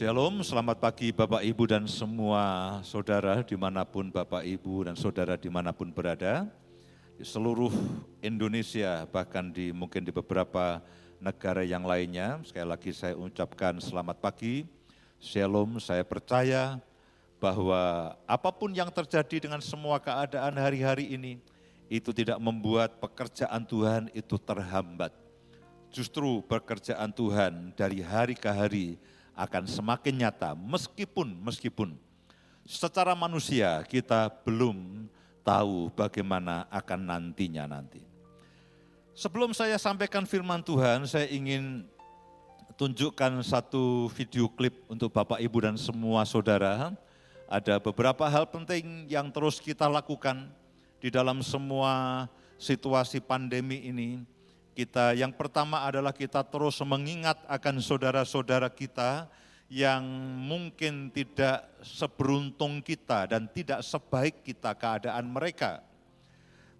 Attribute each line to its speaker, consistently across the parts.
Speaker 1: Shalom, selamat pagi Bapak Ibu dan semua saudara di mana pun Bapak Ibu dan saudara di mana pun berada. Di seluruh Indonesia, bahkan di mungkin di beberapa negara yang lainnya. Sekali lagi saya ucapkan selamat pagi, Shalom, saya percaya bahwa apa pun yang terjadi dengan semua keadaan hari-hari ini, itu tidak membuat pekerjaan Tuhan itu terhambat. Justru pekerjaan Tuhan dari hari ke hari akan semakin nyata meskipun meskipun secara manusia kita belum tahu bagaimana akan nantinya nanti. Sebelum saya sampaikan firman Tuhan, saya ingin tunjukkan satu video klip untuk Bapak Ibu dan semua saudara. Ada beberapa hal penting yang terus kita lakukan di dalam semua situasi pandemi ini kita. Yang pertama adalah kita terus mengingat akan saudara-saudara kita yang mungkin tidak seberuntung kita dan tidak sebaik kita keadaan mereka.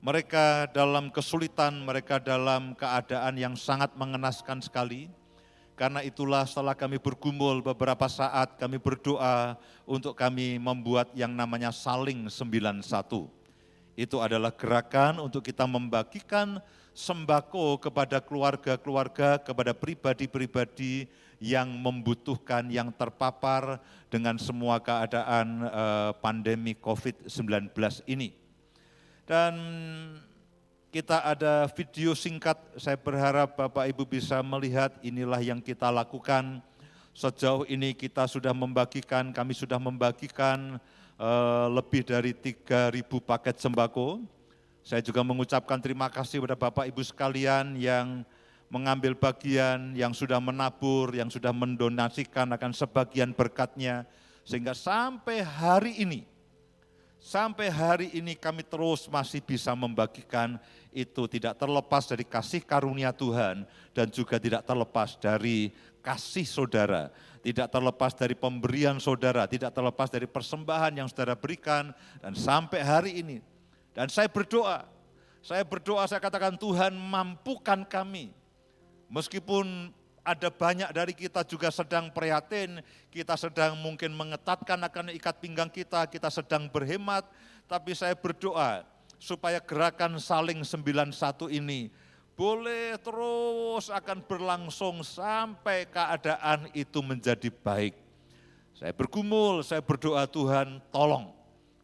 Speaker 1: Mereka dalam kesulitan, mereka dalam keadaan yang sangat mengenaskan sekali. Karena itulah setelah kami bergumul beberapa saat, kami berdoa untuk kami membuat yang namanya saling sembilan satu. Itu adalah gerakan untuk kita membagikan sembako kepada keluarga-keluarga, kepada pribadi-pribadi yang membutuhkan, yang terpapar dengan semua keadaan eh, pandemi COVID-19 ini. Dan kita ada video singkat, saya berharap Bapak Ibu bisa melihat inilah yang kita lakukan. Sejauh ini kita sudah membagikan, kami sudah membagikan uh, lebih dari 3.000 paket sembako saya juga mengucapkan terima kasih kepada Bapak Ibu sekalian yang mengambil bagian, yang sudah menabur, yang sudah mendonasikan akan sebagian berkatnya. Sehingga sampai hari ini, sampai hari ini kami terus masih bisa membagikan. Itu tidak terlepas dari kasih karunia Tuhan dan juga tidak terlepas dari kasih saudara, tidak terlepas dari pemberian saudara, tidak terlepas dari persembahan yang saudara berikan. Dan sampai hari ini dan saya berdoa, saya berdoa, saya katakan Tuhan mampukan kami. Meskipun ada banyak dari kita juga sedang prihatin, kita sedang mungkin mengetatkan akan ikat pinggang kita, kita sedang berhemat, tapi saya berdoa supaya gerakan saling sembilan satu ini boleh terus akan berlangsung sampai keadaan itu menjadi baik. Saya bergumul, saya berdoa Tuhan tolong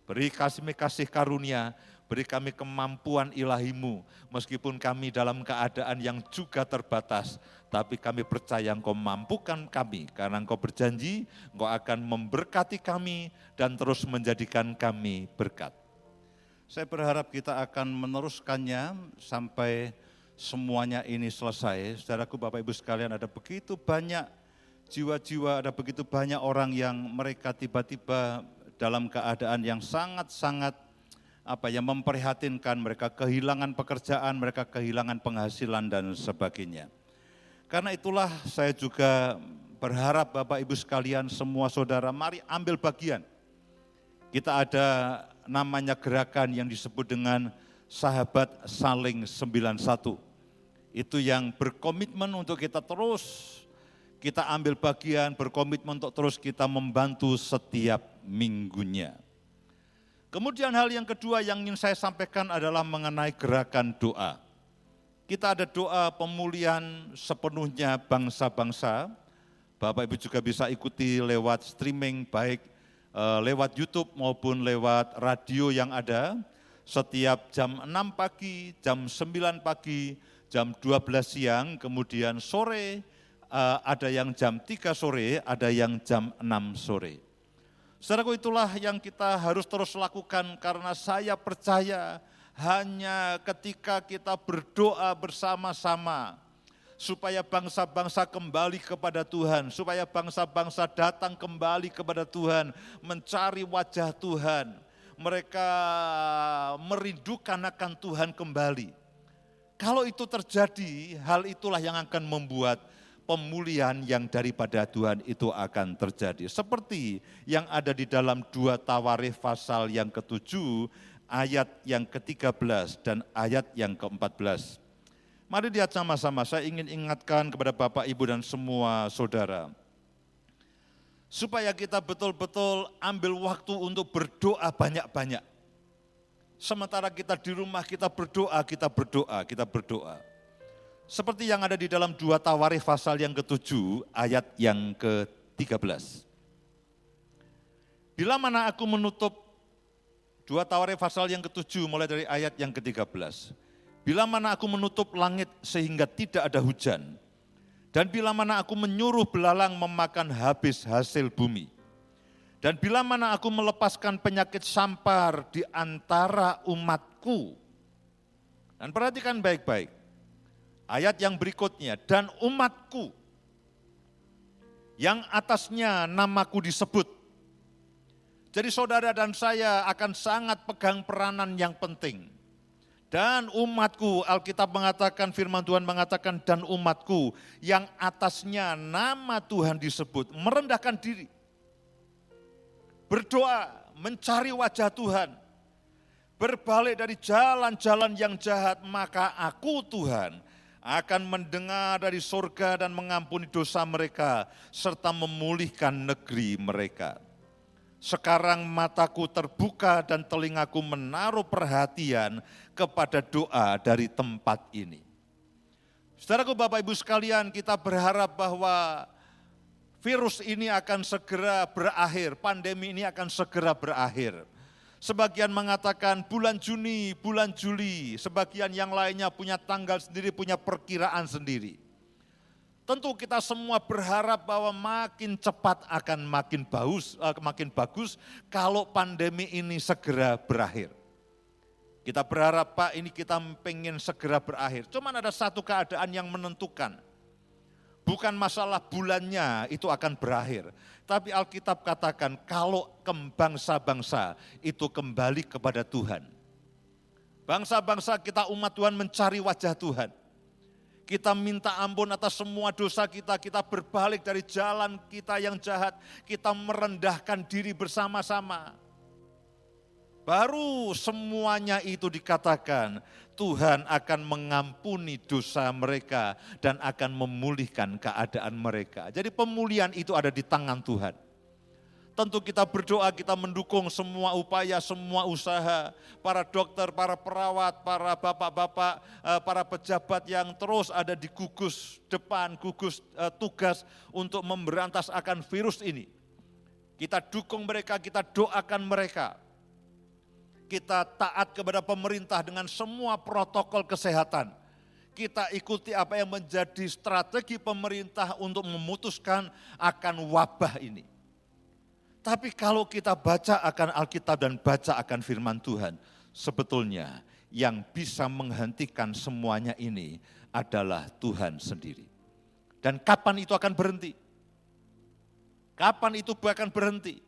Speaker 1: beri kasih kasih karunia Beri kami kemampuan ilahimu, meskipun kami dalam keadaan yang juga terbatas, tapi kami percaya engkau mampukan kami, karena engkau berjanji, engkau akan memberkati kami dan terus menjadikan kami berkat. Saya berharap kita akan meneruskannya sampai semuanya ini selesai. Saudaraku Bapak Ibu sekalian ada begitu banyak jiwa-jiwa, ada begitu banyak orang yang mereka tiba-tiba dalam keadaan yang sangat-sangat apa yang memprihatinkan mereka kehilangan pekerjaan, mereka kehilangan penghasilan dan sebagainya. Karena itulah saya juga berharap Bapak Ibu sekalian semua saudara mari ambil bagian. Kita ada namanya gerakan yang disebut dengan sahabat saling 91. Itu yang berkomitmen untuk kita terus kita ambil bagian, berkomitmen untuk terus kita membantu setiap minggunya. Kemudian hal yang kedua yang ingin saya sampaikan adalah mengenai gerakan doa. Kita ada doa pemulihan sepenuhnya bangsa-bangsa. Bapak Ibu juga bisa ikuti lewat streaming baik eh, lewat YouTube maupun lewat radio yang ada. Setiap jam 6 pagi, jam 9 pagi, jam 12 siang, kemudian sore eh, ada yang jam 3 sore, ada yang jam 6 sore. Saudaraku itulah yang kita harus terus lakukan karena saya percaya hanya ketika kita berdoa bersama-sama supaya bangsa-bangsa kembali kepada Tuhan, supaya bangsa-bangsa datang kembali kepada Tuhan, mencari wajah Tuhan. Mereka merindukan akan Tuhan kembali. Kalau itu terjadi, hal itulah yang akan membuat pemulihan yang daripada Tuhan itu akan terjadi. Seperti yang ada di dalam dua Tawarikh pasal yang ketujuh, ayat yang ke-13 dan ayat yang ke-14. Mari lihat sama-sama, saya ingin ingatkan kepada Bapak, Ibu, dan semua saudara. supaya kita betul-betul ambil waktu untuk berdoa banyak-banyak. Sementara kita di rumah kita berdoa, kita berdoa, kita berdoa. Seperti yang ada di dalam dua Tawarikh pasal yang ketujuh ayat yang ke-13. Bila mana aku menutup dua Tawarikh pasal yang ketujuh mulai dari ayat yang ke-13. Bila mana aku menutup langit sehingga tidak ada hujan, dan bila mana aku menyuruh belalang memakan habis hasil bumi, dan bila mana aku melepaskan penyakit sampar di antara umatku. Dan perhatikan baik-baik. Ayat yang berikutnya, dan umatku yang atasnya namaku disebut. Jadi saudara dan saya akan sangat pegang peranan yang penting dan umatku, Alkitab mengatakan, firman Tuhan mengatakan, dan umatku yang atasnya nama Tuhan disebut, merendahkan diri. Berdoa, mencari wajah Tuhan. Berbalik dari jalan-jalan yang jahat, maka aku Tuhan akan mendengar dari surga dan mengampuni dosa mereka, serta memulihkan negeri mereka. Sekarang mataku terbuka dan telingaku menaruh perhatian kepada doa dari tempat ini. Saudaraku Bapak Ibu sekalian, kita berharap bahwa virus ini akan segera berakhir, pandemi ini akan segera berakhir. Sebagian mengatakan bulan Juni, bulan Juli, sebagian yang lainnya punya tanggal sendiri, punya perkiraan sendiri. Tentu kita semua berharap bahwa makin cepat akan makin bagus, uh, makin bagus kalau pandemi ini segera berakhir. Kita berharap Pak ini kita pengen segera berakhir. Cuman ada satu keadaan yang menentukan. Bukan masalah bulannya itu akan berakhir. Tapi Alkitab katakan kalau bangsa-bangsa itu kembali kepada Tuhan. Bangsa-bangsa kita umat Tuhan mencari wajah Tuhan kita minta ampun atas semua dosa kita, kita berbalik dari jalan kita yang jahat, kita merendahkan diri bersama-sama. Baru semuanya itu dikatakan, Tuhan akan mengampuni dosa mereka dan akan memulihkan keadaan mereka. Jadi pemulihan itu ada di tangan Tuhan. Tentu kita berdoa, kita mendukung semua upaya, semua usaha, para dokter, para perawat, para bapak-bapak, eh, para pejabat yang terus ada di gugus depan, gugus eh, tugas untuk memberantas akan virus ini. Kita dukung mereka, kita doakan mereka. Kita taat kepada pemerintah dengan semua protokol kesehatan. Kita ikuti apa yang menjadi strategi pemerintah untuk memutuskan akan wabah ini tapi kalau kita baca akan Alkitab dan baca akan firman Tuhan, sebetulnya yang bisa menghentikan semuanya ini adalah Tuhan sendiri. Dan kapan itu akan berhenti? Kapan itu akan berhenti?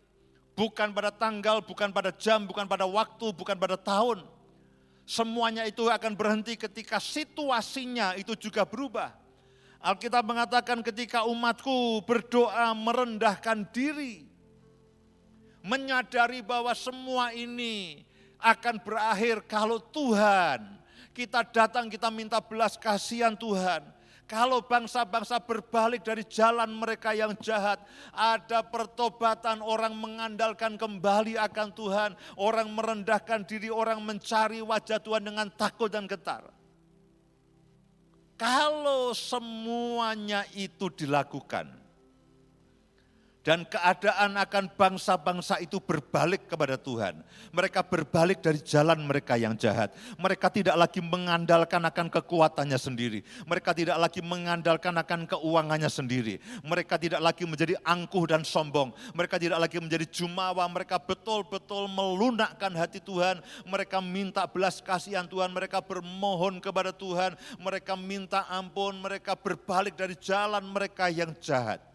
Speaker 1: Bukan pada tanggal, bukan pada jam, bukan pada waktu, bukan pada tahun. Semuanya itu akan berhenti ketika situasinya itu juga berubah. Alkitab mengatakan ketika umatku berdoa merendahkan diri, menyadari bahwa semua ini akan berakhir kalau Tuhan kita datang kita minta belas kasihan Tuhan. Kalau bangsa-bangsa berbalik dari jalan mereka yang jahat, ada pertobatan orang mengandalkan kembali akan Tuhan, orang merendahkan diri, orang mencari wajah Tuhan dengan takut dan getar. Kalau semuanya itu dilakukan, dan keadaan akan bangsa-bangsa itu berbalik kepada Tuhan. Mereka berbalik dari jalan mereka yang jahat. Mereka tidak lagi mengandalkan akan kekuatannya sendiri. Mereka tidak lagi mengandalkan akan keuangannya sendiri. Mereka tidak lagi menjadi angkuh dan sombong. Mereka tidak lagi menjadi jumawa. Mereka betul-betul melunakkan hati Tuhan. Mereka minta belas kasihan Tuhan. Mereka bermohon kepada Tuhan. Mereka minta ampun. Mereka berbalik dari jalan mereka yang jahat.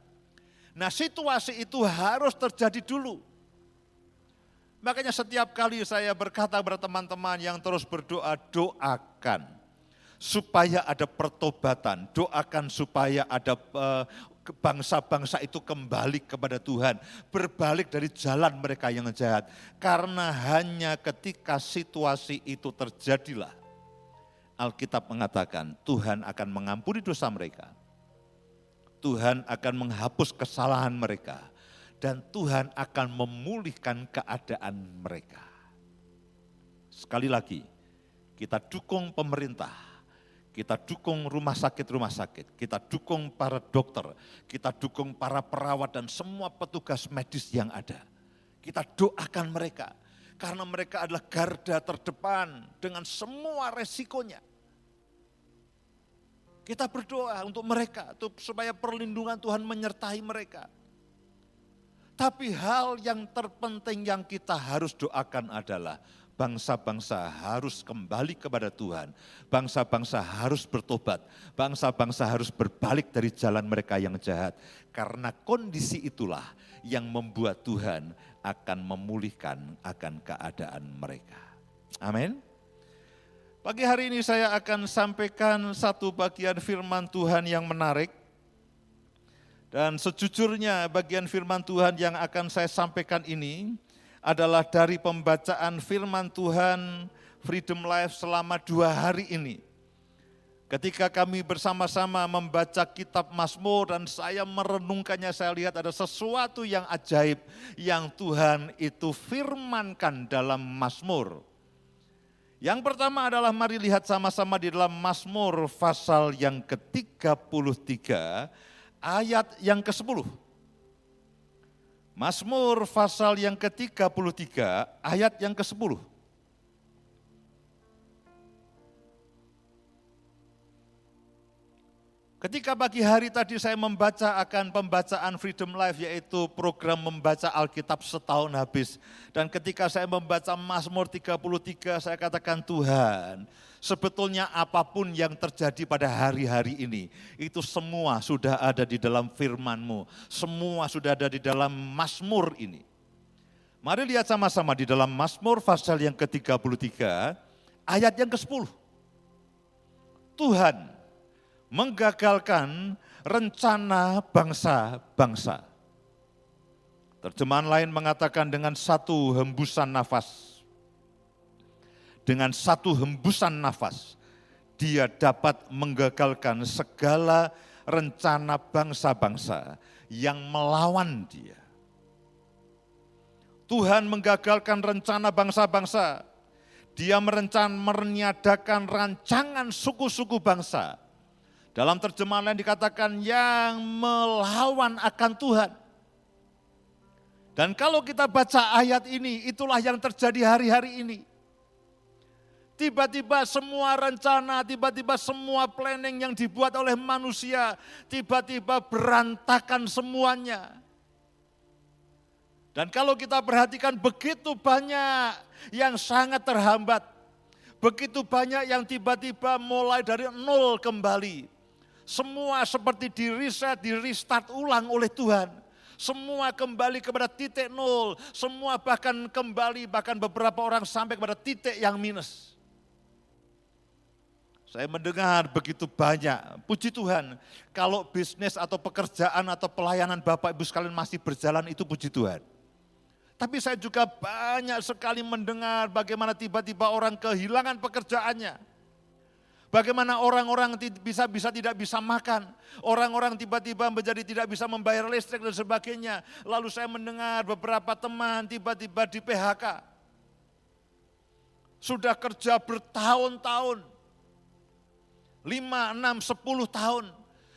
Speaker 1: Nah situasi itu harus terjadi dulu. Makanya setiap kali saya berkata kepada teman-teman yang terus berdoa, doakan. Supaya ada pertobatan, doakan supaya ada eh, bangsa-bangsa itu kembali kepada Tuhan, berbalik dari jalan mereka yang jahat. Karena hanya ketika situasi itu terjadilah, Alkitab mengatakan Tuhan akan mengampuni dosa mereka Tuhan akan menghapus kesalahan mereka dan Tuhan akan memulihkan keadaan mereka. Sekali lagi, kita dukung pemerintah, kita dukung rumah sakit-rumah sakit, kita dukung para dokter, kita dukung para perawat dan semua petugas medis yang ada. Kita doakan mereka, karena mereka adalah garda terdepan dengan semua resikonya. Kita berdoa untuk mereka, supaya perlindungan Tuhan menyertai mereka. Tapi hal yang terpenting yang kita harus doakan adalah bangsa-bangsa harus kembali kepada Tuhan. Bangsa-bangsa harus bertobat. Bangsa-bangsa harus berbalik dari jalan mereka yang jahat. Karena kondisi itulah yang membuat Tuhan akan memulihkan akan keadaan mereka. Amin. Pagi hari ini saya akan sampaikan satu bagian firman Tuhan yang menarik dan sejujurnya bagian firman Tuhan yang akan saya sampaikan ini adalah dari pembacaan firman Tuhan Freedom Life selama dua hari ini. Ketika kami bersama-sama membaca kitab Mazmur dan saya merenungkannya, saya lihat ada sesuatu yang ajaib yang Tuhan itu firmankan dalam Mazmur. Yang pertama adalah mari lihat sama-sama di dalam Mazmur pasal yang ke-33 ayat yang ke-10. Mazmur pasal yang ke-33 ayat yang ke-10. Ketika pagi hari tadi saya membaca akan pembacaan Freedom Life yaitu program membaca Alkitab setahun habis. Dan ketika saya membaca Mazmur 33 saya katakan Tuhan sebetulnya apa pun yang terjadi pada hari-hari ini, itu semua sudah ada di dalam firman-Mu. Semua sudah ada di dalam Mazmur ini. Mari lihat sama-sama di dalam Mazmur pasal yang ke-33, ayat yang ke-10. Tuhan menggagalkan rencana bangsa-bangsa. Terjemahan lain mengatakan dengan satu hembusan nafas dengan satu hembusan nafas, dia dapat menggagalkan segala rencana bangsa-bangsa yang melawan dia. Tuhan menggagalkan rencana bangsa-bangsa. Dia merencan meniadakan rancangan suku-suku bangsa. Dalam terjemahan lain dikatakan yang melawan akan Tuhan. Dan kalau kita baca ayat ini, itulah yang terjadi hari-hari ini. Tiba-tiba semua rencana, tiba-tiba semua planning yang dibuat oleh manusia, tiba-tiba berantakan semuanya. Dan kalau kita perhatikan begitu banyak yang sangat terhambat. Begitu banyak yang tiba-tiba mulai dari nol kembali. Semua seperti di reset, di restart ulang oleh Tuhan. Semua kembali kepada titik nol. Semua bahkan kembali, bahkan beberapa orang sampai kepada titik yang minus. Saya mendengar begitu banyak, puji Tuhan, kalau bisnis atau pekerjaan atau pelayanan Bapak Ibu sekalian masih berjalan itu puji Tuhan. Tapi saya juga banyak sekali mendengar bagaimana tiba-tiba orang kehilangan pekerjaannya. Bagaimana orang-orang bisa bisa tidak bisa makan, orang-orang tiba-tiba menjadi tidak bisa membayar listrik dan sebagainya. Lalu saya mendengar beberapa teman tiba-tiba di PHK. Sudah kerja bertahun-tahun, 5, 6, 10 tahun.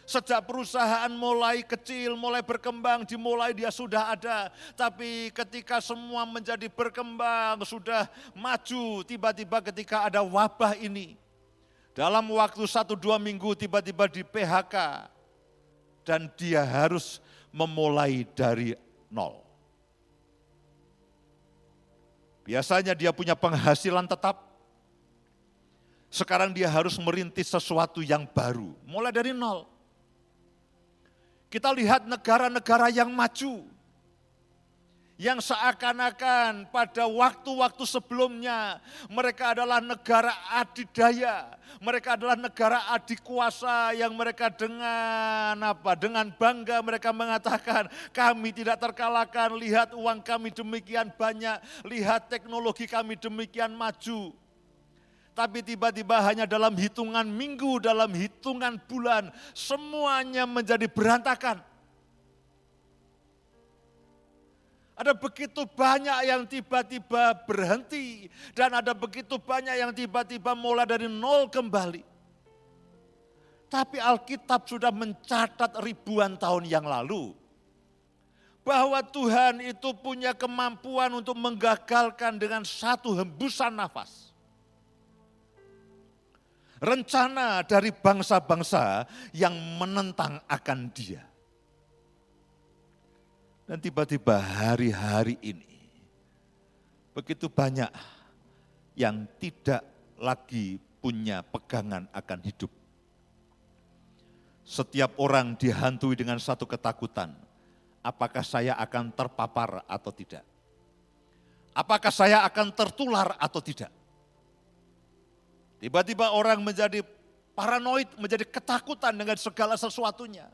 Speaker 1: Sejak perusahaan mulai kecil, mulai berkembang, dimulai dia sudah ada. Tapi ketika semua menjadi berkembang, sudah maju, tiba-tiba ketika ada wabah ini. Dalam waktu satu dua minggu tiba-tiba di PHK. Dan dia harus memulai dari nol. Biasanya dia punya penghasilan tetap, sekarang dia harus merintis sesuatu yang baru, mulai dari nol. Kita lihat negara-negara yang maju, yang seakan-akan pada waktu-waktu sebelumnya mereka adalah negara adidaya, mereka adalah negara adikuasa yang mereka dengan apa? Dengan bangga mereka mengatakan kami tidak terkalahkan, lihat uang kami demikian banyak, lihat teknologi kami demikian maju tapi tiba-tiba hanya dalam hitungan minggu, dalam hitungan bulan, semuanya menjadi berantakan. Ada begitu banyak yang tiba-tiba berhenti dan ada begitu banyak yang tiba-tiba mulai dari nol kembali. Tapi Alkitab sudah mencatat ribuan tahun yang lalu bahwa Tuhan itu punya kemampuan untuk menggagalkan dengan satu hembusan nafas. Rencana dari bangsa-bangsa yang menentang akan dia. Dan tiba-tiba hari-hari ini, begitu banyak yang tidak lagi punya pegangan akan hidup. Setiap orang dihantui dengan satu ketakutan, apakah saya akan terpapar atau tidak. Apakah saya akan tertular atau tidak. Tiba-tiba orang menjadi paranoid, menjadi ketakutan dengan segala sesuatunya.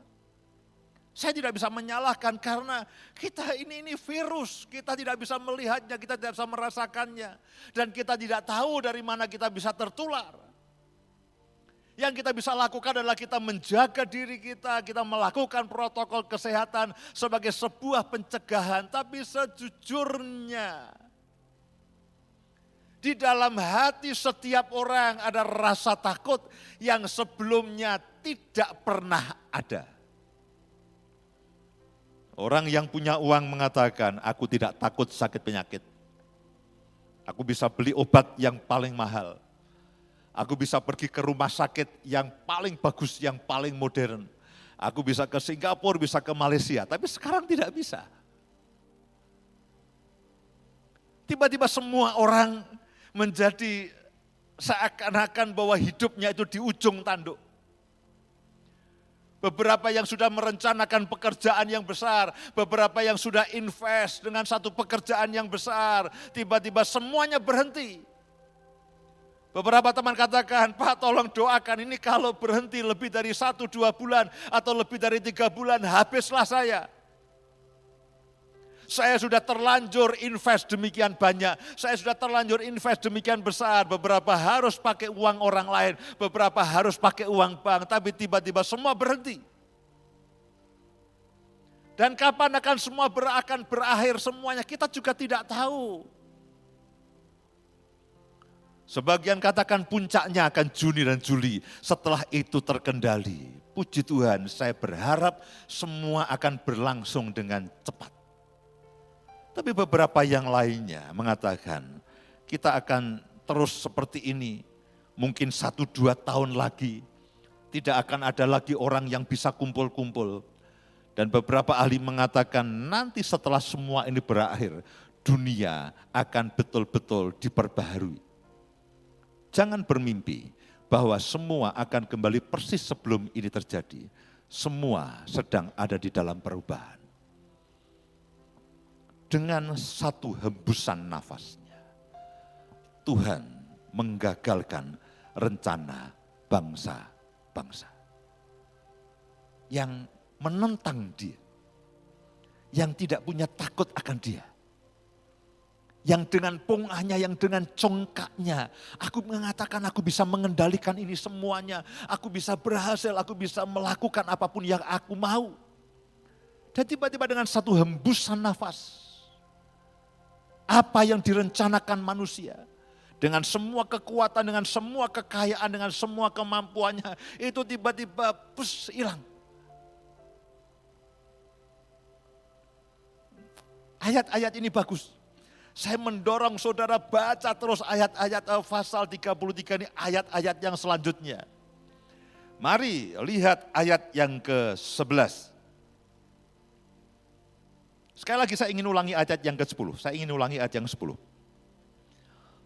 Speaker 1: Saya tidak bisa menyalahkan karena kita ini ini virus, kita tidak bisa melihatnya, kita tidak bisa merasakannya dan kita tidak tahu dari mana kita bisa tertular. Yang kita bisa lakukan adalah kita menjaga diri kita, kita melakukan protokol kesehatan sebagai sebuah pencegahan, tapi sejujurnya di dalam hati setiap orang ada rasa takut yang sebelumnya tidak pernah ada. Orang yang punya uang mengatakan, aku tidak takut sakit penyakit. Aku bisa beli obat yang paling mahal. Aku bisa pergi ke rumah sakit yang paling bagus, yang paling modern. Aku bisa ke Singapura, bisa ke Malaysia. Tapi sekarang tidak bisa. Tiba-tiba semua orang menjadi seakan-akan bahwa hidupnya itu di ujung tanduk. Beberapa yang sudah merencanakan pekerjaan yang besar, beberapa yang sudah invest dengan satu pekerjaan yang besar, tiba-tiba semuanya berhenti. Beberapa teman katakan, Pak tolong doakan ini kalau berhenti lebih dari satu dua bulan atau lebih dari tiga bulan, habislah saya. Saya sudah terlanjur invest demikian banyak. Saya sudah terlanjur invest demikian besar. Beberapa harus pakai uang orang lain. Beberapa harus pakai uang bank. Tapi tiba-tiba semua berhenti. Dan kapan akan semua ber akan berakhir semuanya kita juga tidak tahu. Sebagian katakan puncaknya akan Juni dan Juli. Setelah itu terkendali. Puji Tuhan, saya berharap semua akan berlangsung dengan cepat. Tapi beberapa yang lainnya mengatakan kita akan terus seperti ini. Mungkin satu dua tahun lagi tidak akan ada lagi orang yang bisa kumpul-kumpul. Dan beberapa ahli mengatakan nanti setelah semua ini berakhir, dunia akan betul-betul diperbaharui. Jangan bermimpi bahwa semua akan kembali persis sebelum ini terjadi. Semua sedang ada di dalam perubahan dengan satu hembusan nafasnya. Tuhan menggagalkan rencana bangsa-bangsa. Yang menentang dia. Yang tidak punya takut akan dia. Yang dengan pongahnya, yang dengan congkaknya. Aku mengatakan aku bisa mengendalikan ini semuanya. Aku bisa berhasil, aku bisa melakukan apa pun yang aku mau. Dan tiba-tiba dengan satu hembusan nafas apa yang direncanakan manusia. Dengan semua kekuatan, dengan semua kekayaan, dengan semua kemampuannya. Itu tiba-tiba pus hilang. Ayat-ayat ini bagus. Saya mendorong saudara baca terus ayat-ayat eh, pasal 33 ini ayat-ayat yang selanjutnya. Mari lihat ayat yang ke-11. Sekali lagi saya ingin ulangi ayat yang ke-10. Saya ingin ulangi ayat yang 10.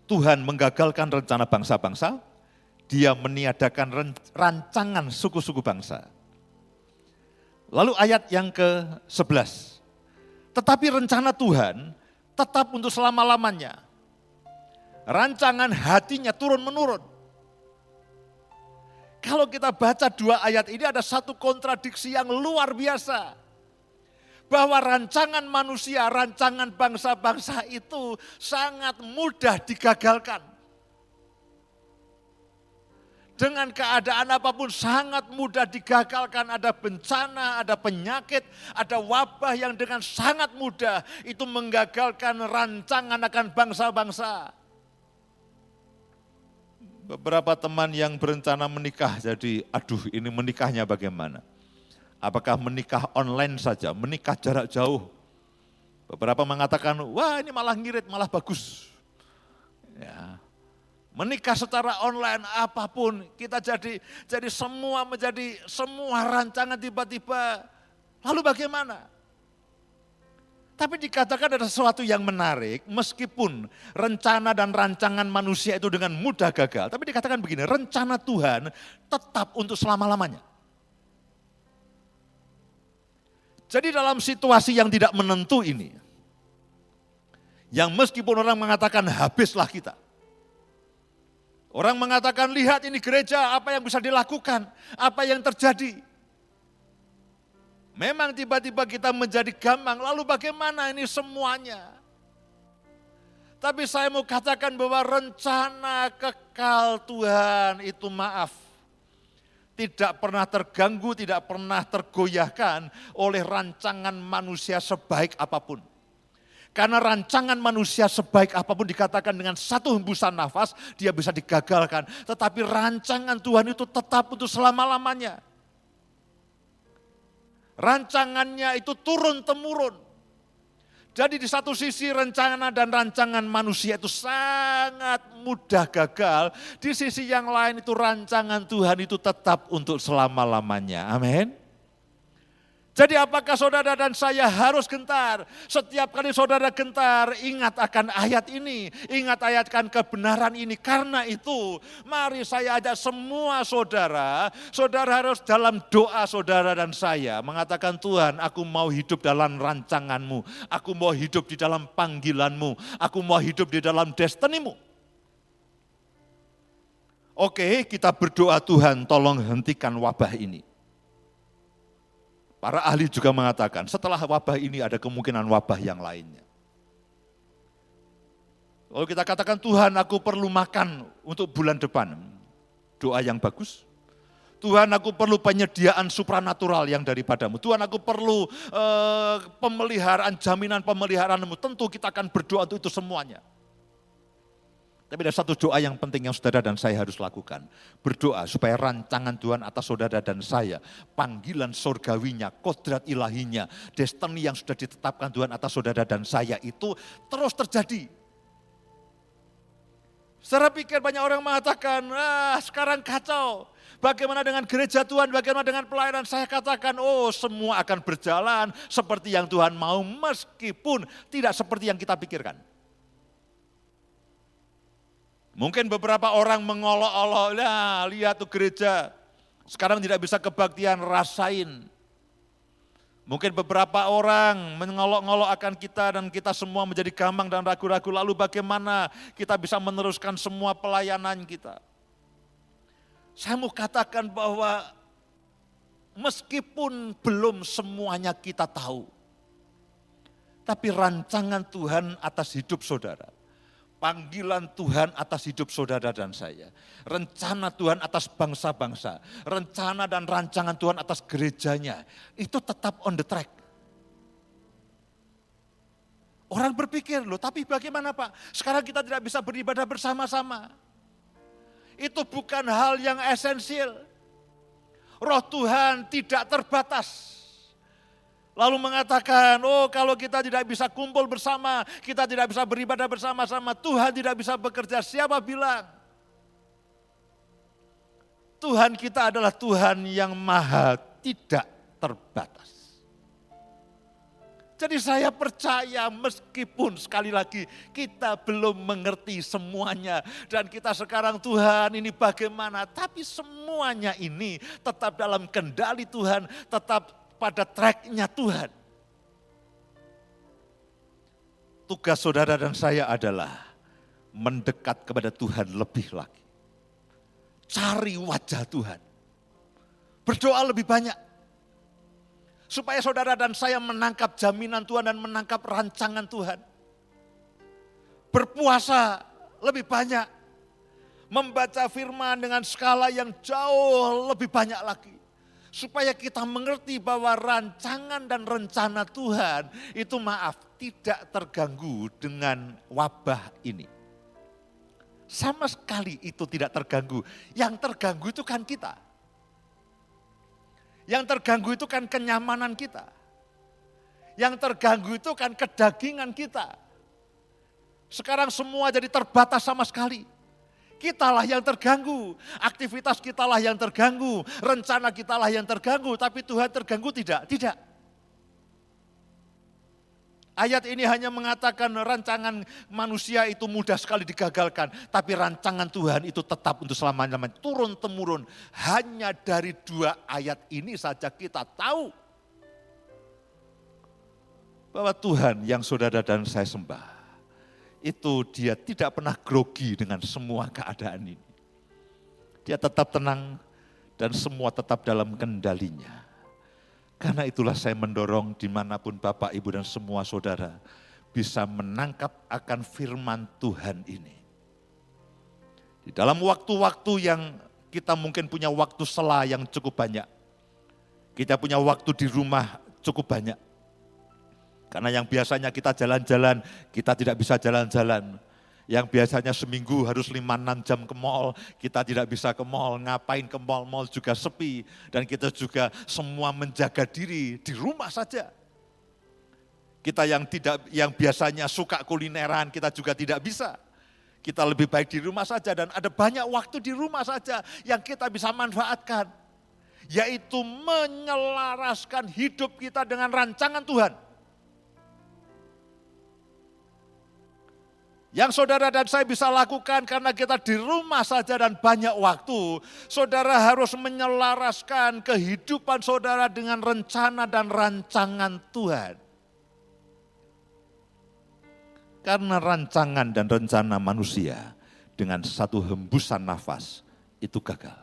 Speaker 1: Tuhan menggagalkan rencana bangsa-bangsa, dia meniadakan rancangan suku-suku bangsa. Lalu ayat yang ke-11. Tetapi rencana Tuhan tetap untuk selama-lamanya. Rancangan hatinya turun-menurun. Kalau kita baca dua ayat ini ada satu kontradiksi yang luar biasa bahwa rancangan manusia, rancangan bangsa-bangsa itu sangat mudah digagalkan. dengan keadaan apa pun sangat mudah digagalkan. Ada bencana, ada penyakit, ada wabah yang dengan sangat mudah itu menggagalkan rancangan akan bangsa-bangsa. Beberapa teman yang berencana menikah jadi aduh ini menikahnya bagaimana? Apakah menikah online saja, menikah jarak jauh? Beberapa mengatakan, wah ini malah ngirit, malah bagus. Ya, menikah secara online apa pun kita jadi jadi semua menjadi semua rancangan tiba-tiba lalu bagaimana tapi dikatakan ada sesuatu yang menarik, meskipun rencana dan rancangan manusia itu dengan mudah gagal. Tapi dikatakan begini, rencana Tuhan tetap untuk selama-lamanya. Jadi dalam situasi yang tidak menentu ini, yang meskipun orang mengatakan habislah kita. Orang mengatakan lihat ini gereja, apa yang bisa dilakukan, apa yang terjadi. Memang tiba-tiba kita menjadi gampang, lalu bagaimana ini semuanya? Tapi saya mau katakan bahwa rencana kekal Tuhan itu maaf. Tidak pernah terganggu, tidak pernah tergoyahkan oleh rancangan manusia sebaik apa pun. Karena rancangan manusia sebaik apa pun dikatakan dengan satu hembusan nafas, dia bisa digagalkan. Tetapi rancangan Tuhan itu tetap untuk selama-lamanya. Rancangannya itu turun-temurun. Jadi di satu sisi rencana dan rancangan manusia itu sangat mudah gagal. Di sisi yang lain itu rancangan Tuhan itu tetap untuk selama-lamanya. Amin. Jadi apakah saudara dan saya harus gentar? Setiap kali saudara gentar, ingat akan ayat ini. Ingat ayat akan kebenaran ini. Karena itu, mari saya ajak semua saudara. Saudara harus dalam doa saudara dan saya. Mengatakan Tuhan, aku mau hidup dalam rancanganmu. Aku mau hidup di dalam panggilanmu. Aku mau hidup di dalam destinimu. Oke, kita berdoa Tuhan tolong hentikan wabah ini. Para ahli juga mengatakan setelah wabah ini ada kemungkinan wabah yang lainnya. Kalau kita katakan Tuhan aku perlu makan untuk bulan depan. Doa yang bagus. Tuhan aku perlu penyediaan supranatural yang daripadamu. Tuhan aku perlu uh, pemeliharaan, jaminan pemeliharaanmu. Tentu kita akan berdoa untuk itu semuanya. Tapi ada satu doa yang penting yang saudara dan saya harus lakukan. Berdoa supaya rancangan Tuhan atas saudara dan saya, panggilan surgawinya, kodrat ilahinya, destiny yang sudah ditetapkan Tuhan atas saudara dan saya itu terus terjadi. Secara pikir banyak orang mengatakan, ah sekarang kacau. Bagaimana dengan gereja Tuhan, bagaimana dengan pelayanan? Saya katakan, oh semua akan berjalan seperti yang Tuhan mau meskipun tidak seperti yang kita pikirkan. Mungkin beberapa orang mengolok-olok, lihat tuh gereja, sekarang tidak bisa kebaktian, rasain. Mungkin beberapa orang mengolok-ngolok akan kita dan kita semua menjadi gampang dan ragu-ragu. Lalu bagaimana kita bisa meneruskan semua pelayanan kita? Saya mau katakan bahwa meskipun belum semuanya kita tahu, tapi rancangan Tuhan atas hidup saudara panggilan Tuhan atas hidup saudara dan saya. Rencana Tuhan atas bangsa-bangsa. Rencana dan rancangan Tuhan atas gerejanya. Itu tetap on the track. Orang berpikir loh, tapi bagaimana Pak? Sekarang kita tidak bisa beribadah bersama-sama. Itu bukan hal yang esensial. Roh Tuhan tidak terbatas lalu mengatakan, oh kalau kita tidak bisa kumpul bersama, kita tidak bisa beribadah bersama-sama, Tuhan tidak bisa bekerja. Siapa bilang? Tuhan kita adalah Tuhan yang maha tidak terbatas. Jadi saya percaya meskipun sekali lagi kita belum mengerti semuanya. Dan kita sekarang Tuhan ini bagaimana. Tapi semuanya ini tetap dalam kendali Tuhan. Tetap pada tracknya Tuhan. Tugas saudara dan saya adalah mendekat kepada Tuhan lebih lagi. Cari wajah Tuhan. Berdoa lebih banyak. Supaya saudara dan saya menangkap jaminan Tuhan dan menangkap rancangan Tuhan. Berpuasa lebih banyak. Membaca firman dengan skala yang jauh lebih banyak lagi. Supaya kita mengerti bahwa rancangan dan rencana Tuhan itu maaf tidak terganggu dengan wabah ini. Sama sekali itu tidak terganggu. Yang terganggu itu kan kita. Yang terganggu itu kan kenyamanan kita. Yang terganggu itu kan kedagingan kita. Sekarang semua jadi terbatas sama sekali. Kitalah yang terganggu, aktivitas kitalah yang terganggu, rencana kitalah yang terganggu, tapi Tuhan terganggu tidak? Tidak. Ayat ini hanya mengatakan rancangan manusia itu mudah sekali digagalkan, tapi rancangan Tuhan itu tetap untuk selamanya-lamanya. Turun temurun, hanya dari dua ayat ini saja kita tahu bahwa Tuhan yang saudara dan saya sembah itu dia tidak pernah grogi dengan semua keadaan ini. Dia tetap tenang dan semua tetap dalam kendalinya. Karena itulah saya mendorong di mana pun Bapak, Ibu dan semua saudara bisa menangkap akan firman Tuhan ini. Di dalam waktu-waktu yang kita mungkin punya waktu sela yang cukup banyak. Kita punya waktu di rumah cukup banyak. Karena yang biasanya kita jalan-jalan, kita tidak bisa jalan-jalan. Yang biasanya seminggu harus 5-6 jam ke mall, kita tidak bisa ke mall, ngapain ke mall, mall juga sepi. Dan kita juga semua menjaga diri di rumah saja. Kita yang tidak yang biasanya suka kulineran, kita juga tidak bisa. Kita lebih baik di rumah saja dan ada banyak waktu di rumah saja yang kita bisa manfaatkan. Yaitu menyelaraskan hidup kita dengan rancangan Tuhan Yang saudara dan saya bisa lakukan karena kita di rumah saja dan banyak waktu. Saudara harus menyelaraskan kehidupan saudara dengan rencana dan rancangan Tuhan. Karena rancangan dan rencana manusia dengan satu hembusan nafas itu gagal.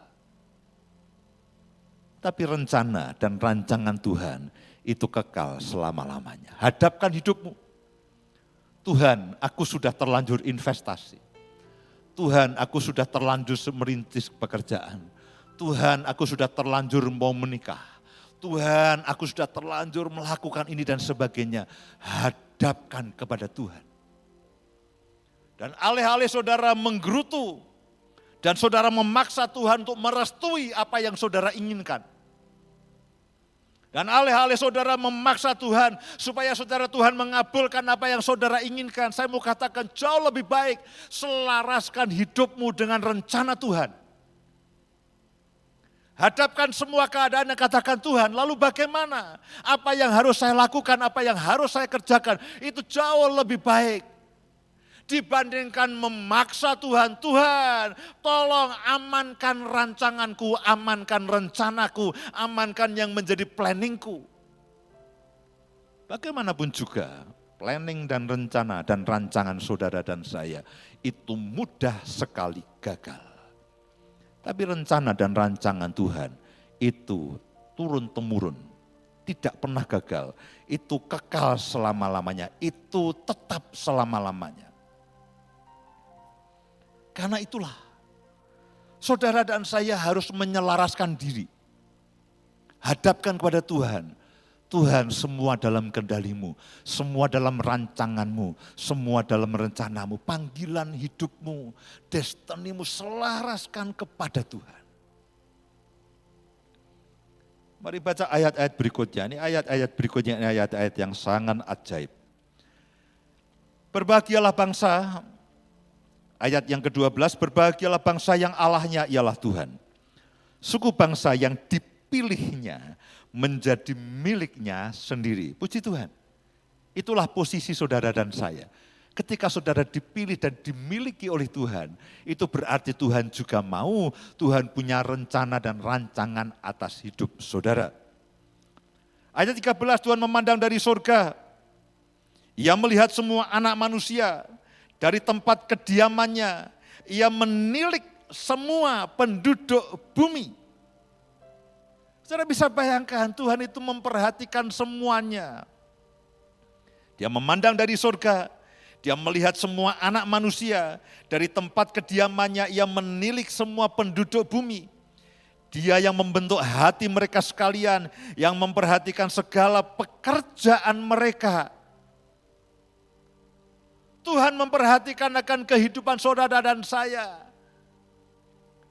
Speaker 1: Tapi rencana dan rancangan Tuhan itu kekal selama-lamanya. Hadapkan hidupmu Tuhan, aku sudah terlanjur investasi. Tuhan, aku sudah terlanjur merintis pekerjaan. Tuhan, aku sudah terlanjur mau menikah. Tuhan, aku sudah terlanjur melakukan ini dan sebagainya. Hadapkan kepada Tuhan. Dan alih-alih saudara menggerutu, dan saudara memaksa Tuhan untuk merestui apa yang saudara inginkan. Dan alih-alih saudara memaksa Tuhan supaya saudara Tuhan mengabulkan apa yang saudara inginkan. Saya mau katakan jauh lebih baik selaraskan hidupmu dengan rencana Tuhan. Hadapkan semua keadaan yang katakan Tuhan, lalu bagaimana? Apa yang harus saya lakukan, apa yang harus saya kerjakan, itu jauh lebih baik dibandingkan memaksa Tuhan. Tuhan, tolong amankan rancanganku, amankan rencanaku, amankan yang menjadi planningku. Bagaimanapun juga, planning dan rencana dan rancangan saudara dan saya itu mudah sekali gagal. Tapi rencana dan rancangan Tuhan itu turun-temurun, tidak pernah gagal. Itu kekal selama-lamanya, itu tetap selama-lamanya. Karena itulah, saudara dan saya harus menyelaraskan diri. Hadapkan kepada Tuhan. Tuhan semua dalam kendalimu, semua dalam rancanganmu, semua dalam rencanamu, panggilan hidupmu, destinimu selaraskan kepada Tuhan. Mari baca ayat-ayat berikutnya. Ini ayat-ayat berikutnya, ini ayat-ayat yang sangat ajaib. Berbahagialah bangsa Ayat yang ke-12, berbahagialah bangsa yang Allahnya ialah Tuhan. Suku bangsa yang dipilihnya menjadi miliknya sendiri. Puji Tuhan. Itulah posisi saudara dan saya. Ketika saudara dipilih dan dimiliki oleh Tuhan, itu berarti Tuhan juga mau, Tuhan punya rencana dan rancangan atas hidup saudara. Ayat 13, Tuhan memandang dari surga, ia melihat semua anak manusia, dari tempat kediamannya, ia menilik semua penduduk bumi. Saudara bisa bayangkan Tuhan itu memperhatikan semuanya. Dia memandang dari surga, Dia melihat semua anak manusia dari tempat kediamannya ia menilik semua penduduk bumi. Dia yang membentuk hati mereka sekalian, yang memperhatikan segala pekerjaan mereka. Tuhan memperhatikan akan kehidupan saudara dan saya.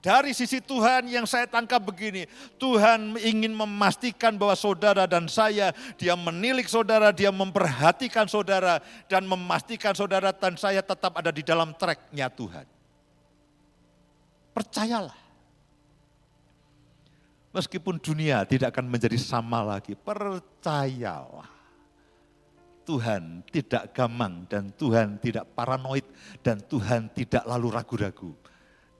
Speaker 1: Dari sisi Tuhan yang saya tangkap begini, Tuhan ingin memastikan bahwa saudara dan saya, dia menilik saudara, dia memperhatikan saudara, dan memastikan saudara dan saya tetap ada di dalam tracknya Tuhan. Percayalah. Meskipun dunia tidak akan menjadi sama lagi, percayalah. Tuhan tidak gamang dan Tuhan tidak paranoid dan Tuhan tidak lalu ragu-ragu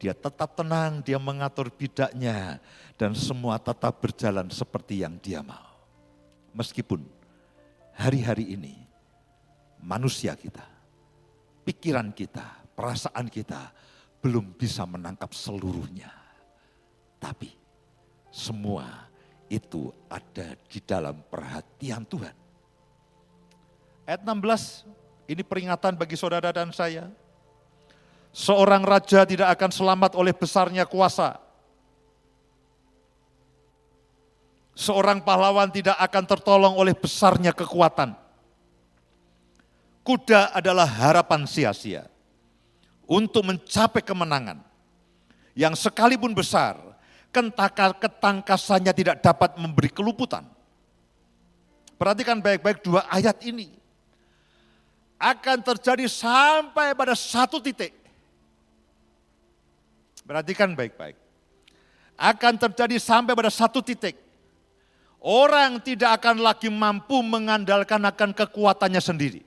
Speaker 1: dia tetap tenang, dia mengatur bidaknya, dan semua tetap berjalan seperti yang dia mau. Meskipun hari-hari ini manusia kita, pikiran kita, perasaan kita belum bisa menangkap seluruhnya. Tapi semua itu ada di dalam perhatian Tuhan. Ayat 16, ini peringatan bagi saudara dan saya Seorang raja tidak akan selamat oleh besarnya kuasa. Seorang pahlawan tidak akan tertolong oleh besarnya kekuatan. Kuda adalah harapan sia-sia untuk mencapai kemenangan yang sekalipun besar, ketangkasannya tidak dapat memberi keluputan. Perhatikan baik-baik dua ayat ini. Akan terjadi sampai pada satu titik Perhatikan baik-baik. Akan terjadi sampai pada satu titik. Orang tidak akan lagi mampu mengandalkan akan kekuatannya sendiri.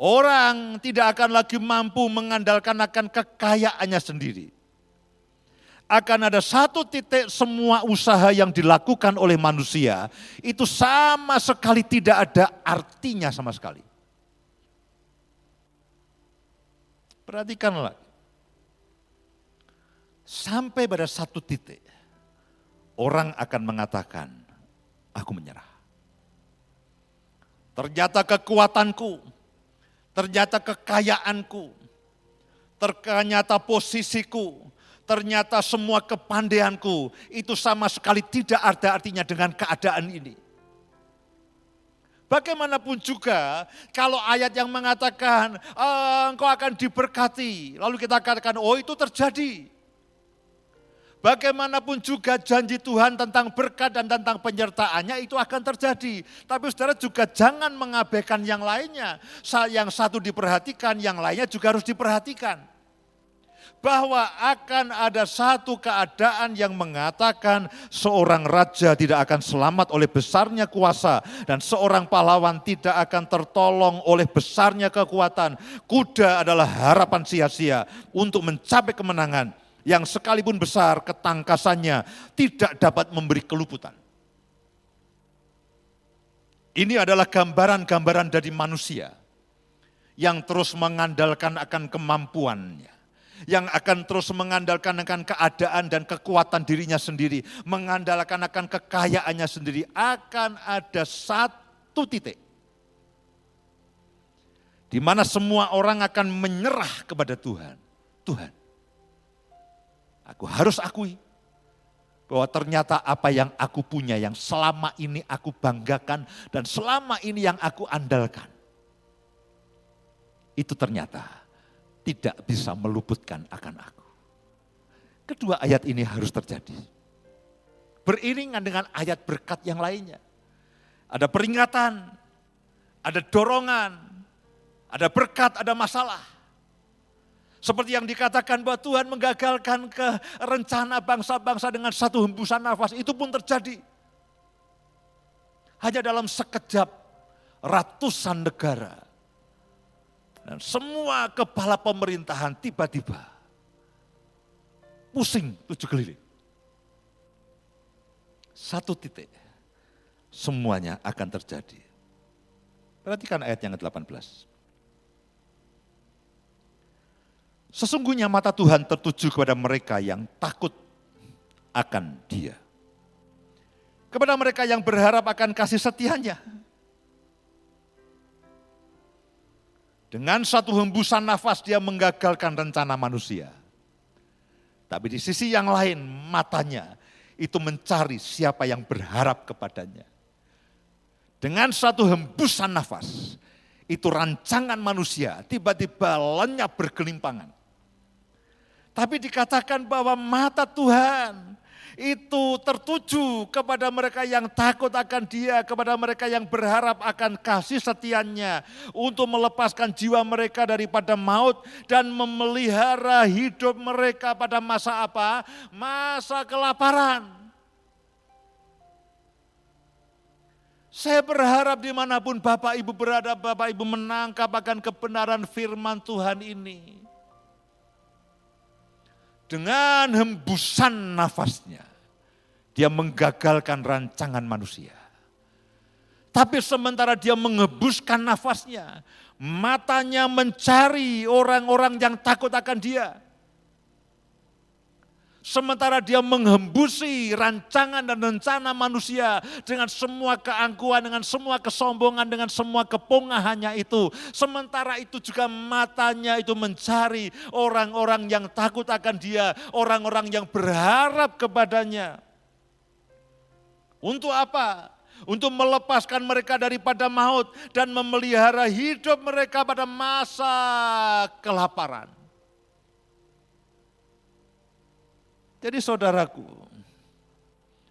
Speaker 1: Orang tidak akan lagi mampu mengandalkan akan kekayaannya sendiri. Akan ada satu titik semua usaha yang dilakukan oleh manusia itu sama sekali tidak ada artinya sama sekali. Perhatikanlah, Sampai pada satu titik, orang akan mengatakan, aku menyerah. Ternyata kekuatanku, ternyata kekayaanku, ternyata posisiku, ternyata semua kepandaianku, itu sama sekali tidak ada artinya dengan keadaan ini. Bagaimanapun juga, kalau ayat yang mengatakan oh, engkau akan diberkati, lalu kita katakan, oh itu terjadi. Bagaimanapun juga janji Tuhan tentang berkat dan tentang penyertaannya itu akan terjadi. Tapi saudara juga jangan mengabaikan yang lainnya. Yang satu diperhatikan, yang lainnya juga harus diperhatikan. Bahwa akan ada satu keadaan yang mengatakan seorang raja tidak akan selamat oleh besarnya kuasa. Dan seorang pahlawan tidak akan tertolong oleh besarnya kekuatan. Kuda adalah harapan sia-sia untuk mencapai kemenangan yang sekalipun besar ketangkasannya tidak dapat memberi keluputan. Ini adalah gambaran-gambaran dari manusia yang terus mengandalkan akan kemampuannya, yang akan terus mengandalkan akan keadaan dan kekuatan dirinya sendiri, mengandalkan akan kekayaannya sendiri, akan ada satu titik di mana semua orang akan menyerah kepada Tuhan. Tuhan, Aku harus akui bahwa ternyata apa yang aku punya, yang selama ini aku banggakan dan selama ini yang aku andalkan, itu ternyata tidak bisa meluputkan akan aku. Kedua ayat ini harus terjadi. Beriringan dengan ayat berkat yang lainnya. Ada peringatan, ada dorongan, ada berkat, ada masalah. Seperti yang dikatakan bahwa Tuhan menggagalkan ke rencana bangsa-bangsa dengan satu hembusan nafas, itu pun terjadi. Hanya dalam sekejap ratusan negara. Dan semua kepala pemerintahan tiba-tiba pusing tujuh keliling. Satu titik, semuanya akan terjadi. Perhatikan ayat yang ke-18. Sesungguhnya mata Tuhan tertuju kepada mereka yang takut akan dia. Kepada mereka yang berharap akan kasih setianya. Dengan satu hembusan nafas dia menggagalkan rencana manusia. Tapi di sisi yang lain matanya itu mencari siapa yang berharap kepadanya. Dengan satu hembusan nafas, itu rancangan manusia tiba-tiba lenyap bergelimpangan. Tapi dikatakan bahwa mata Tuhan itu tertuju kepada mereka yang takut akan dia, kepada mereka yang berharap akan kasih setianya untuk melepaskan jiwa mereka daripada maut dan memelihara hidup mereka pada masa apa? Masa kelaparan. Saya berharap di mana pun Bapak Ibu berada, Bapak Ibu menangkap akan kebenaran firman Tuhan ini. Dengan hembusan nafasnya, dia menggagalkan rancangan manusia. Tapi sementara dia mengebuskan nafasnya, matanya mencari orang-orang yang takut akan dia. Sementara dia menghembusi rancangan dan rencana manusia dengan semua keangkuhan, dengan semua kesombongan, dengan semua kepongahannya itu. Sementara itu juga matanya itu mencari orang-orang yang takut akan dia, orang-orang yang berharap kepadanya. Untuk apa? Untuk melepaskan mereka daripada maut dan memelihara hidup mereka pada masa kelaparan. Jadi saudaraku,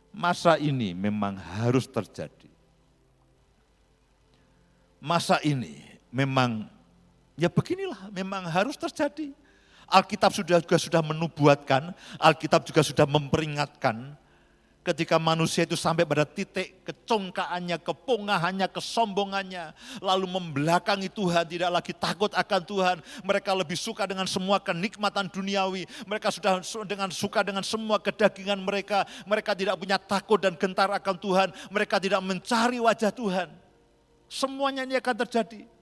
Speaker 1: masa ini memang harus terjadi. Masa ini memang ya beginilah memang harus terjadi. Alkitab sudah juga sudah menubuatkan, Alkitab juga sudah memperingatkan ketika manusia itu sampai pada titik kecongkaannya, kepongahannya, kesombongannya, lalu membelakangi Tuhan, tidak lagi takut akan Tuhan, mereka lebih suka dengan semua kenikmatan duniawi, mereka sudah dengan suka dengan semua kedagingan mereka, mereka tidak punya takut dan gentar akan Tuhan, mereka tidak mencari wajah Tuhan. Semuanya ini akan terjadi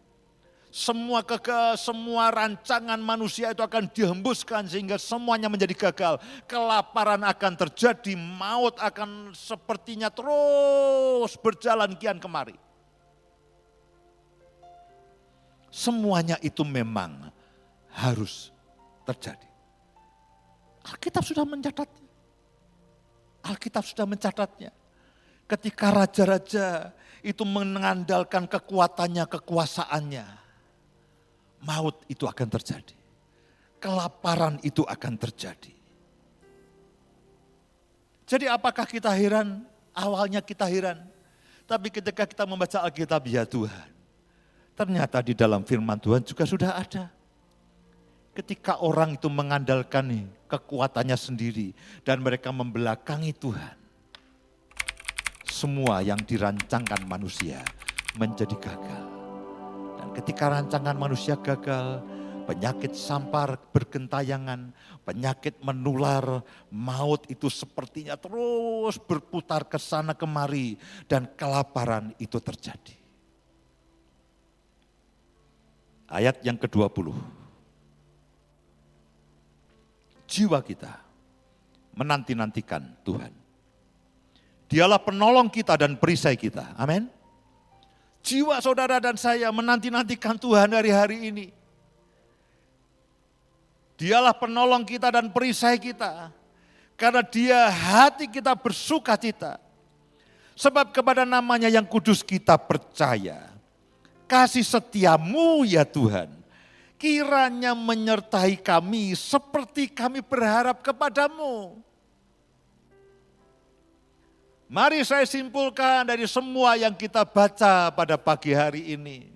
Speaker 1: semua keke, semua rancangan manusia itu akan dihembuskan sehingga semuanya menjadi gagal. Kelaparan akan terjadi, maut akan sepertinya terus berjalan kian kemari. Semuanya itu memang harus terjadi. Alkitab sudah mencatatnya. Alkitab sudah mencatatnya. Ketika raja-raja itu mengandalkan kekuatannya, kekuasaannya maut itu akan terjadi. Kelaparan itu akan terjadi. Jadi apakah kita heran? Awalnya kita heran. Tapi ketika kita membaca Alkitab, ya Tuhan. Ternyata di dalam firman Tuhan juga sudah ada. Ketika orang itu mengandalkan kekuatannya sendiri dan mereka membelakangi Tuhan. Semua yang dirancangkan manusia menjadi gagal. Ketika rancangan manusia gagal, penyakit sampar bergentayangan, penyakit menular, maut itu sepertinya terus berputar ke sana kemari dan kelaparan itu terjadi. Ayat yang ke-20. Jiwa kita menanti-nantikan Tuhan. Dialah penolong kita dan perisai kita. Amin. Jiwa saudara dan saya menanti-nantikan Tuhan dari hari ini. Dialah penolong kita dan perisai kita. Karena dia hati kita bersuka cita. Sebab kepada namanya yang kudus kita percaya. Kasih setiamu ya Tuhan. Kiranya menyertai kami seperti kami berharap kepadamu. Mari saya simpulkan dari semua yang kita baca pada pagi hari ini.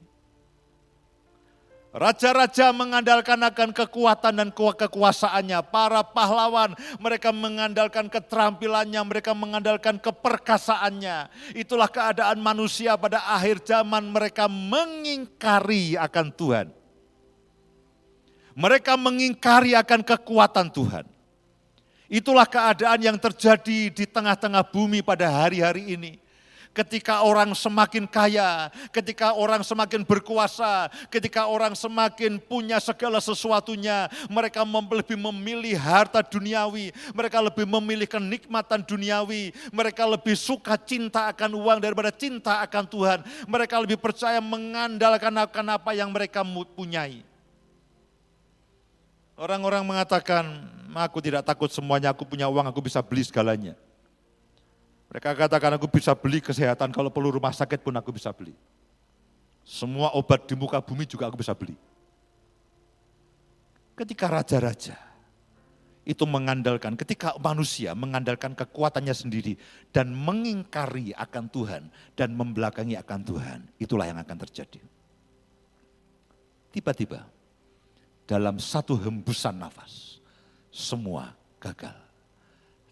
Speaker 1: Raja-raja mengandalkan akan kekuatan dan kekuasaannya. Para pahlawan mereka mengandalkan keterampilannya, mereka mengandalkan keperkasaannya. Itulah keadaan manusia pada akhir zaman mereka mengingkari akan Tuhan. Mereka mengingkari akan kekuatan Tuhan. Itulah keadaan yang terjadi di tengah-tengah bumi pada hari-hari ini. Ketika orang semakin kaya, ketika orang semakin berkuasa, ketika orang semakin punya segala sesuatunya, mereka lebih memilih harta duniawi, mereka lebih memilih kenikmatan duniawi, mereka lebih suka cinta akan uang daripada cinta akan Tuhan. Mereka lebih percaya mengandalkan akan apa yang mereka punyai. Orang-orang mengatakan, aku tidak takut semuanya, aku punya uang, aku bisa beli segalanya. Mereka katakan aku bisa beli kesehatan, kalau perlu rumah sakit pun aku bisa beli. Semua obat di muka bumi juga aku bisa beli. Ketika raja-raja itu mengandalkan, ketika manusia mengandalkan kekuatannya sendiri dan mengingkari akan Tuhan dan membelakangi akan Tuhan, itulah yang akan terjadi. Tiba-tiba dalam satu hembusan nafas, semua gagal.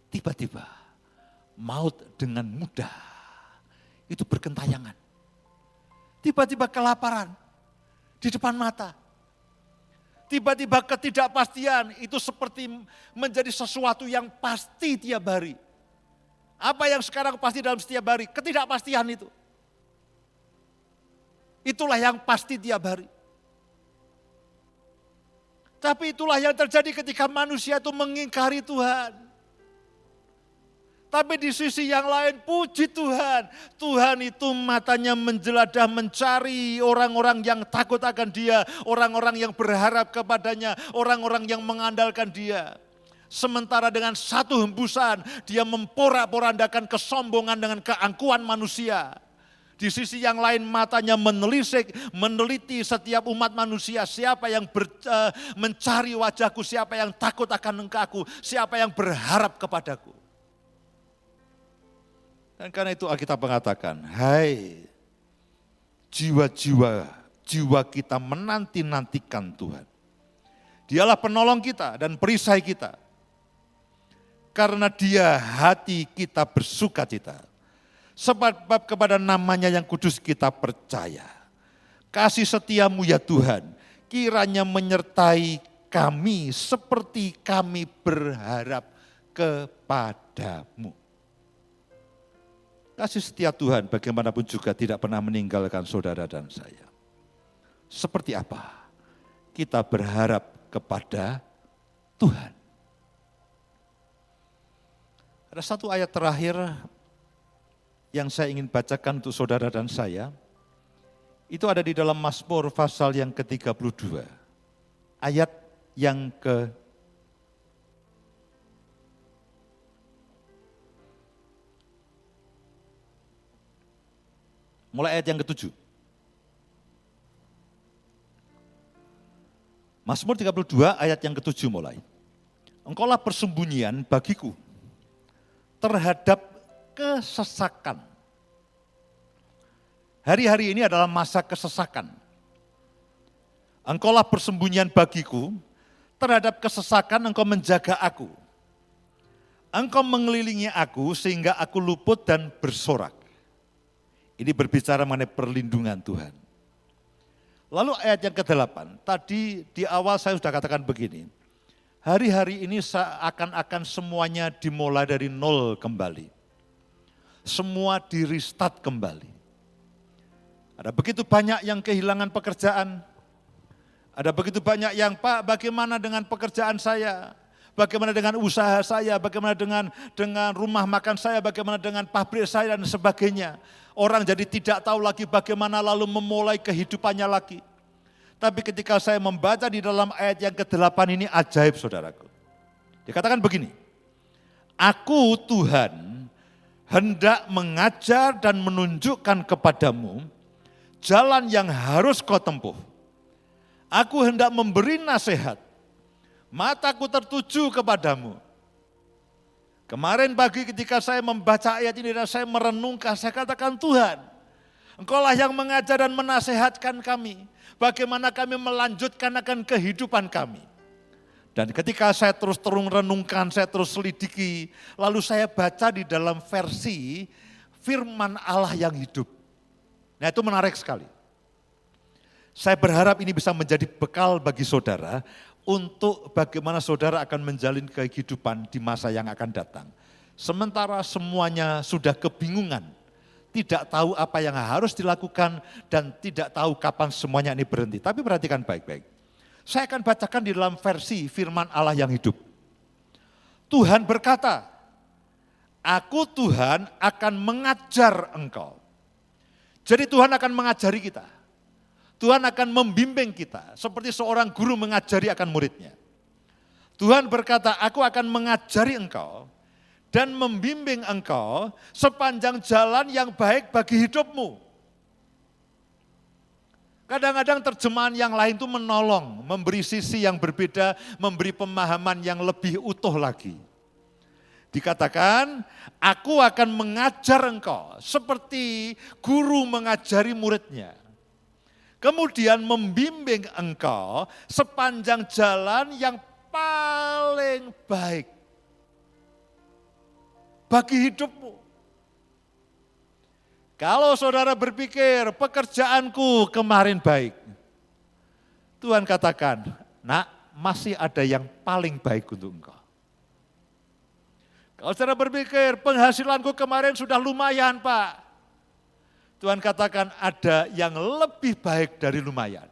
Speaker 1: Tiba-tiba maut dengan mudah. Itu berkentayangan. Tiba-tiba kelaparan di depan mata. Tiba-tiba ketidakpastian itu seperti menjadi sesuatu yang pasti tiap hari. Apa yang sekarang pasti dalam setiap hari? Ketidakpastian itu. Itulah yang pasti tiap hari. Tapi itulah yang terjadi ketika manusia itu mengingkari Tuhan. Tapi di sisi yang lain puji Tuhan. Tuhan itu matanya menjeladah mencari orang-orang yang takut akan dia. Orang-orang yang berharap kepadanya. Orang-orang yang mengandalkan dia. Sementara dengan satu hembusan dia memporak-porandakan kesombongan dengan keangkuhan manusia. Di sisi yang lain matanya menelisik, meneliti setiap umat manusia. Siapa yang ber, uh, mencari wajahku, siapa yang takut akan engkau, siapa yang berharap kepadaku. Dan karena itu Alkitab mengatakan, hai jiwa-jiwa, jiwa kita menanti-nantikan Tuhan. Dialah penolong kita dan perisai kita. Karena dia hati kita bersuka cita. Sebab kepada namanya yang kudus kita percaya. Kasih setiamu ya Tuhan, kiranya menyertai kami seperti kami berharap kepadamu. Kasih setia Tuhan bagaimanapun juga tidak pernah meninggalkan saudara dan saya. Seperti apa? Kita berharap kepada Tuhan. Ada satu ayat terakhir yang saya ingin bacakan untuk saudara dan saya. Itu ada di dalam Mazmur pasal yang ke-32. Ayat yang ke Mulai ayat yang ketujuh. Mazmur 32 ayat yang ketujuh mulai. Engkaulah persembunyian bagiku terhadap kesesakan. Hari-hari ini adalah masa kesesakan. Engkaulah persembunyian bagiku terhadap kesesakan engkau menjaga aku. Engkau mengelilingi aku sehingga aku luput dan bersorak. Ini berbicara mengenai perlindungan Tuhan. Lalu ayat yang ke-8, tadi di awal saya sudah katakan begini, hari-hari ini seakan-akan semuanya dimulai dari nol kembali. Semua di restart kembali. Ada begitu banyak yang kehilangan pekerjaan, ada begitu banyak yang, Pak bagaimana dengan pekerjaan saya? Bagaimana dengan usaha saya? Bagaimana dengan dengan rumah makan saya? Bagaimana dengan pabrik saya dan sebagainya? Orang jadi tidak tahu lagi bagaimana lalu memulai kehidupannya lagi. Tapi ketika saya membaca di dalam ayat yang ke-8 ini ajaib saudaraku. Dikatakan begini, Aku Tuhan hendak mengajar dan menunjukkan kepadamu jalan yang harus kau tempuh. Aku hendak memberi nasihat, mataku tertuju kepadamu Kemarin pagi ketika saya membaca ayat ini dan saya merenungkan, saya katakan Tuhan, Engkaulah yang mengajar dan menasehatkan kami. Bagaimana kami melanjutkan akan kehidupan kami. Dan ketika saya terus terung renungkan, saya terus selidiki, lalu saya baca di dalam versi firman Allah yang hidup. Nah itu menarik sekali. Saya berharap ini bisa menjadi bekal bagi saudara untuk bagaimana saudara akan menjalin kehidupan di masa yang akan datang. Sementara semuanya sudah kebingungan, tidak tahu apa yang harus dilakukan, dan tidak tahu kapan semuanya ini berhenti. Tapi perhatikan baik-baik. Saya akan bacakan di dalam versi firman Allah yang hidup. Tuhan berkata, Aku Tuhan akan mengajar engkau. Jadi Tuhan akan mengajari kita. Tuhan akan membimbing kita. Seperti seorang guru mengajari akan muridnya. Tuhan berkata, aku akan mengajari engkau dan membimbing engkau sepanjang jalan yang baik bagi hidupmu. Kadang-kadang terjemahan yang lain itu menolong, memberi sisi yang berbeda, memberi pemahaman yang lebih utuh lagi. Dikatakan, aku akan mengajar engkau seperti guru mengajari muridnya. Kemudian membimbing engkau sepanjang jalan yang paling baik bagi hidupmu. Kalau saudara berpikir pekerjaanku kemarin baik, Tuhan katakan, nak masih ada yang paling baik untuk engkau. Kalau saudara berpikir penghasilanku kemarin sudah lumayan pak, Tuhan katakan ada yang lebih baik dari lumayan.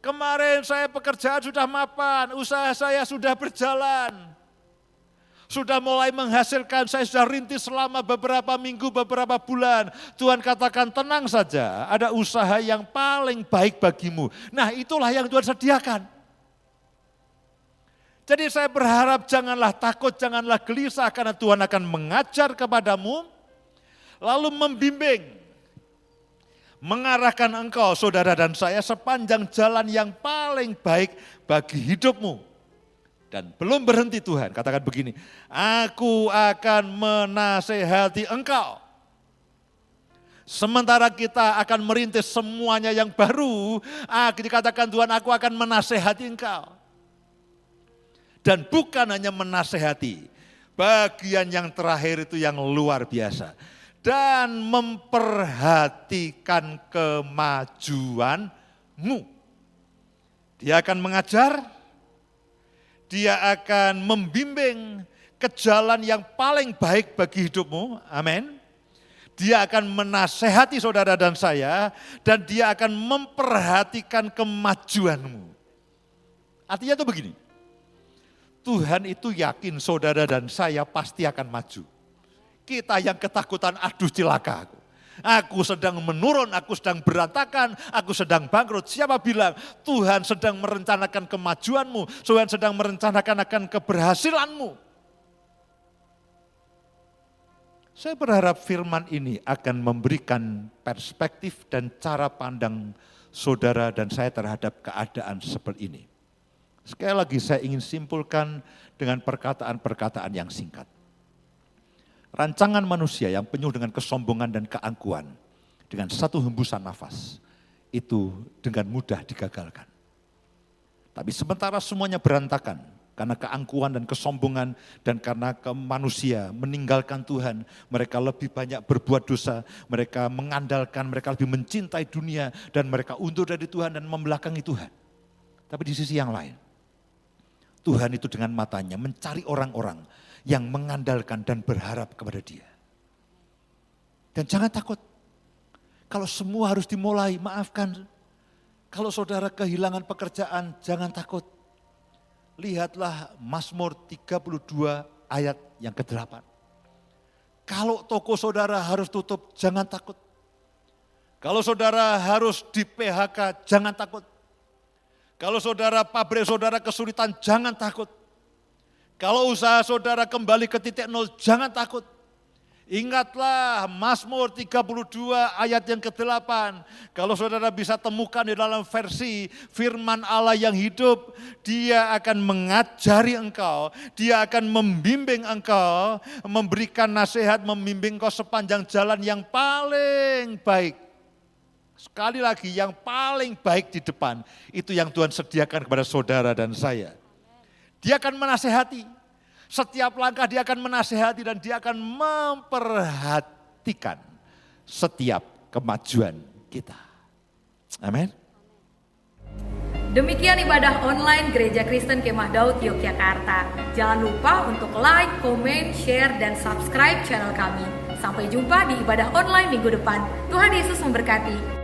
Speaker 1: Kemarin saya pekerjaan sudah mapan, usaha saya sudah berjalan. Sudah mulai menghasilkan, saya sudah rintis selama beberapa minggu, beberapa bulan. Tuhan katakan tenang saja, ada usaha yang paling baik bagimu. Nah itulah yang Tuhan sediakan. Jadi saya berharap janganlah takut, janganlah gelisah karena Tuhan akan mengajar kepadamu, lalu membimbing mengarahkan engkau, saudara dan saya, sepanjang jalan yang paling baik bagi hidupmu. Dan belum berhenti Tuhan, katakan begini, aku akan menasehati engkau. Sementara kita akan merintis semuanya yang baru, dikatakan Tuhan aku akan menasehati engkau. Dan bukan hanya menasehati, bagian yang terakhir itu yang luar biasa dan memperhatikan kemajuanmu. Dia akan mengajar, dia akan membimbing ke jalan yang paling baik bagi hidupmu. Amin. Dia akan menasehati saudara dan saya, dan dia akan memperhatikan kemajuanmu. Artinya itu begini, Tuhan itu yakin saudara dan saya pasti akan maju. Kita yang ketakutan, aduh cilaka aku. Aku sedang menurun, aku sedang berantakan, aku sedang bangkrut. Siapa bilang Tuhan sedang merencanakan kemajuanmu, Tuhan sedang merencanakan akan keberhasilanmu. Saya berharap firman ini akan memberikan perspektif dan cara pandang saudara dan saya terhadap keadaan seperti ini. Sekali lagi saya ingin simpulkan dengan perkataan-perkataan yang singkat rancangan manusia yang penuh dengan kesombongan dan keangkuhan, dengan satu hembusan nafas, itu dengan mudah digagalkan. Tapi sementara semuanya berantakan, karena keangkuhan dan kesombongan dan karena ke manusia meninggalkan Tuhan, mereka lebih banyak berbuat dosa, mereka mengandalkan, mereka lebih mencintai dunia dan mereka undur dari Tuhan dan membelakangi Tuhan. Tapi di sisi yang lain, Tuhan itu dengan matanya mencari orang-orang yang mengandalkan dan berharap kepada dia. Dan jangan takut. Kalau semua harus dimulai, maafkan. Kalau saudara kehilangan pekerjaan, jangan takut. Lihatlah Mazmur 32 ayat yang ke-8. Kalau toko saudara harus tutup, jangan takut. Kalau saudara harus di PHK, jangan takut. Kalau saudara pabrik saudara kesulitan, jangan takut. Kalau usaha saudara kembali ke titik nol, jangan takut. Ingatlah Mazmur 32 ayat yang ke-8. Kalau saudara bisa temukan di dalam versi firman Allah yang hidup, dia akan mengajari engkau, dia akan membimbing engkau, memberikan nasihat, membimbing engkau sepanjang jalan yang paling baik. Sekali lagi yang paling baik di depan, itu yang Tuhan sediakan kepada saudara dan saya. Dia akan menasehati. Setiap langkah dia akan menasehati dan dia akan memperhatikan setiap kemajuan kita. Amin.
Speaker 2: Demikian ibadah online Gereja Kristen Kemah Daud Yogyakarta. Jangan lupa untuk like, comment, share, dan subscribe channel kami. Sampai jumpa di ibadah online minggu depan. Tuhan Yesus memberkati.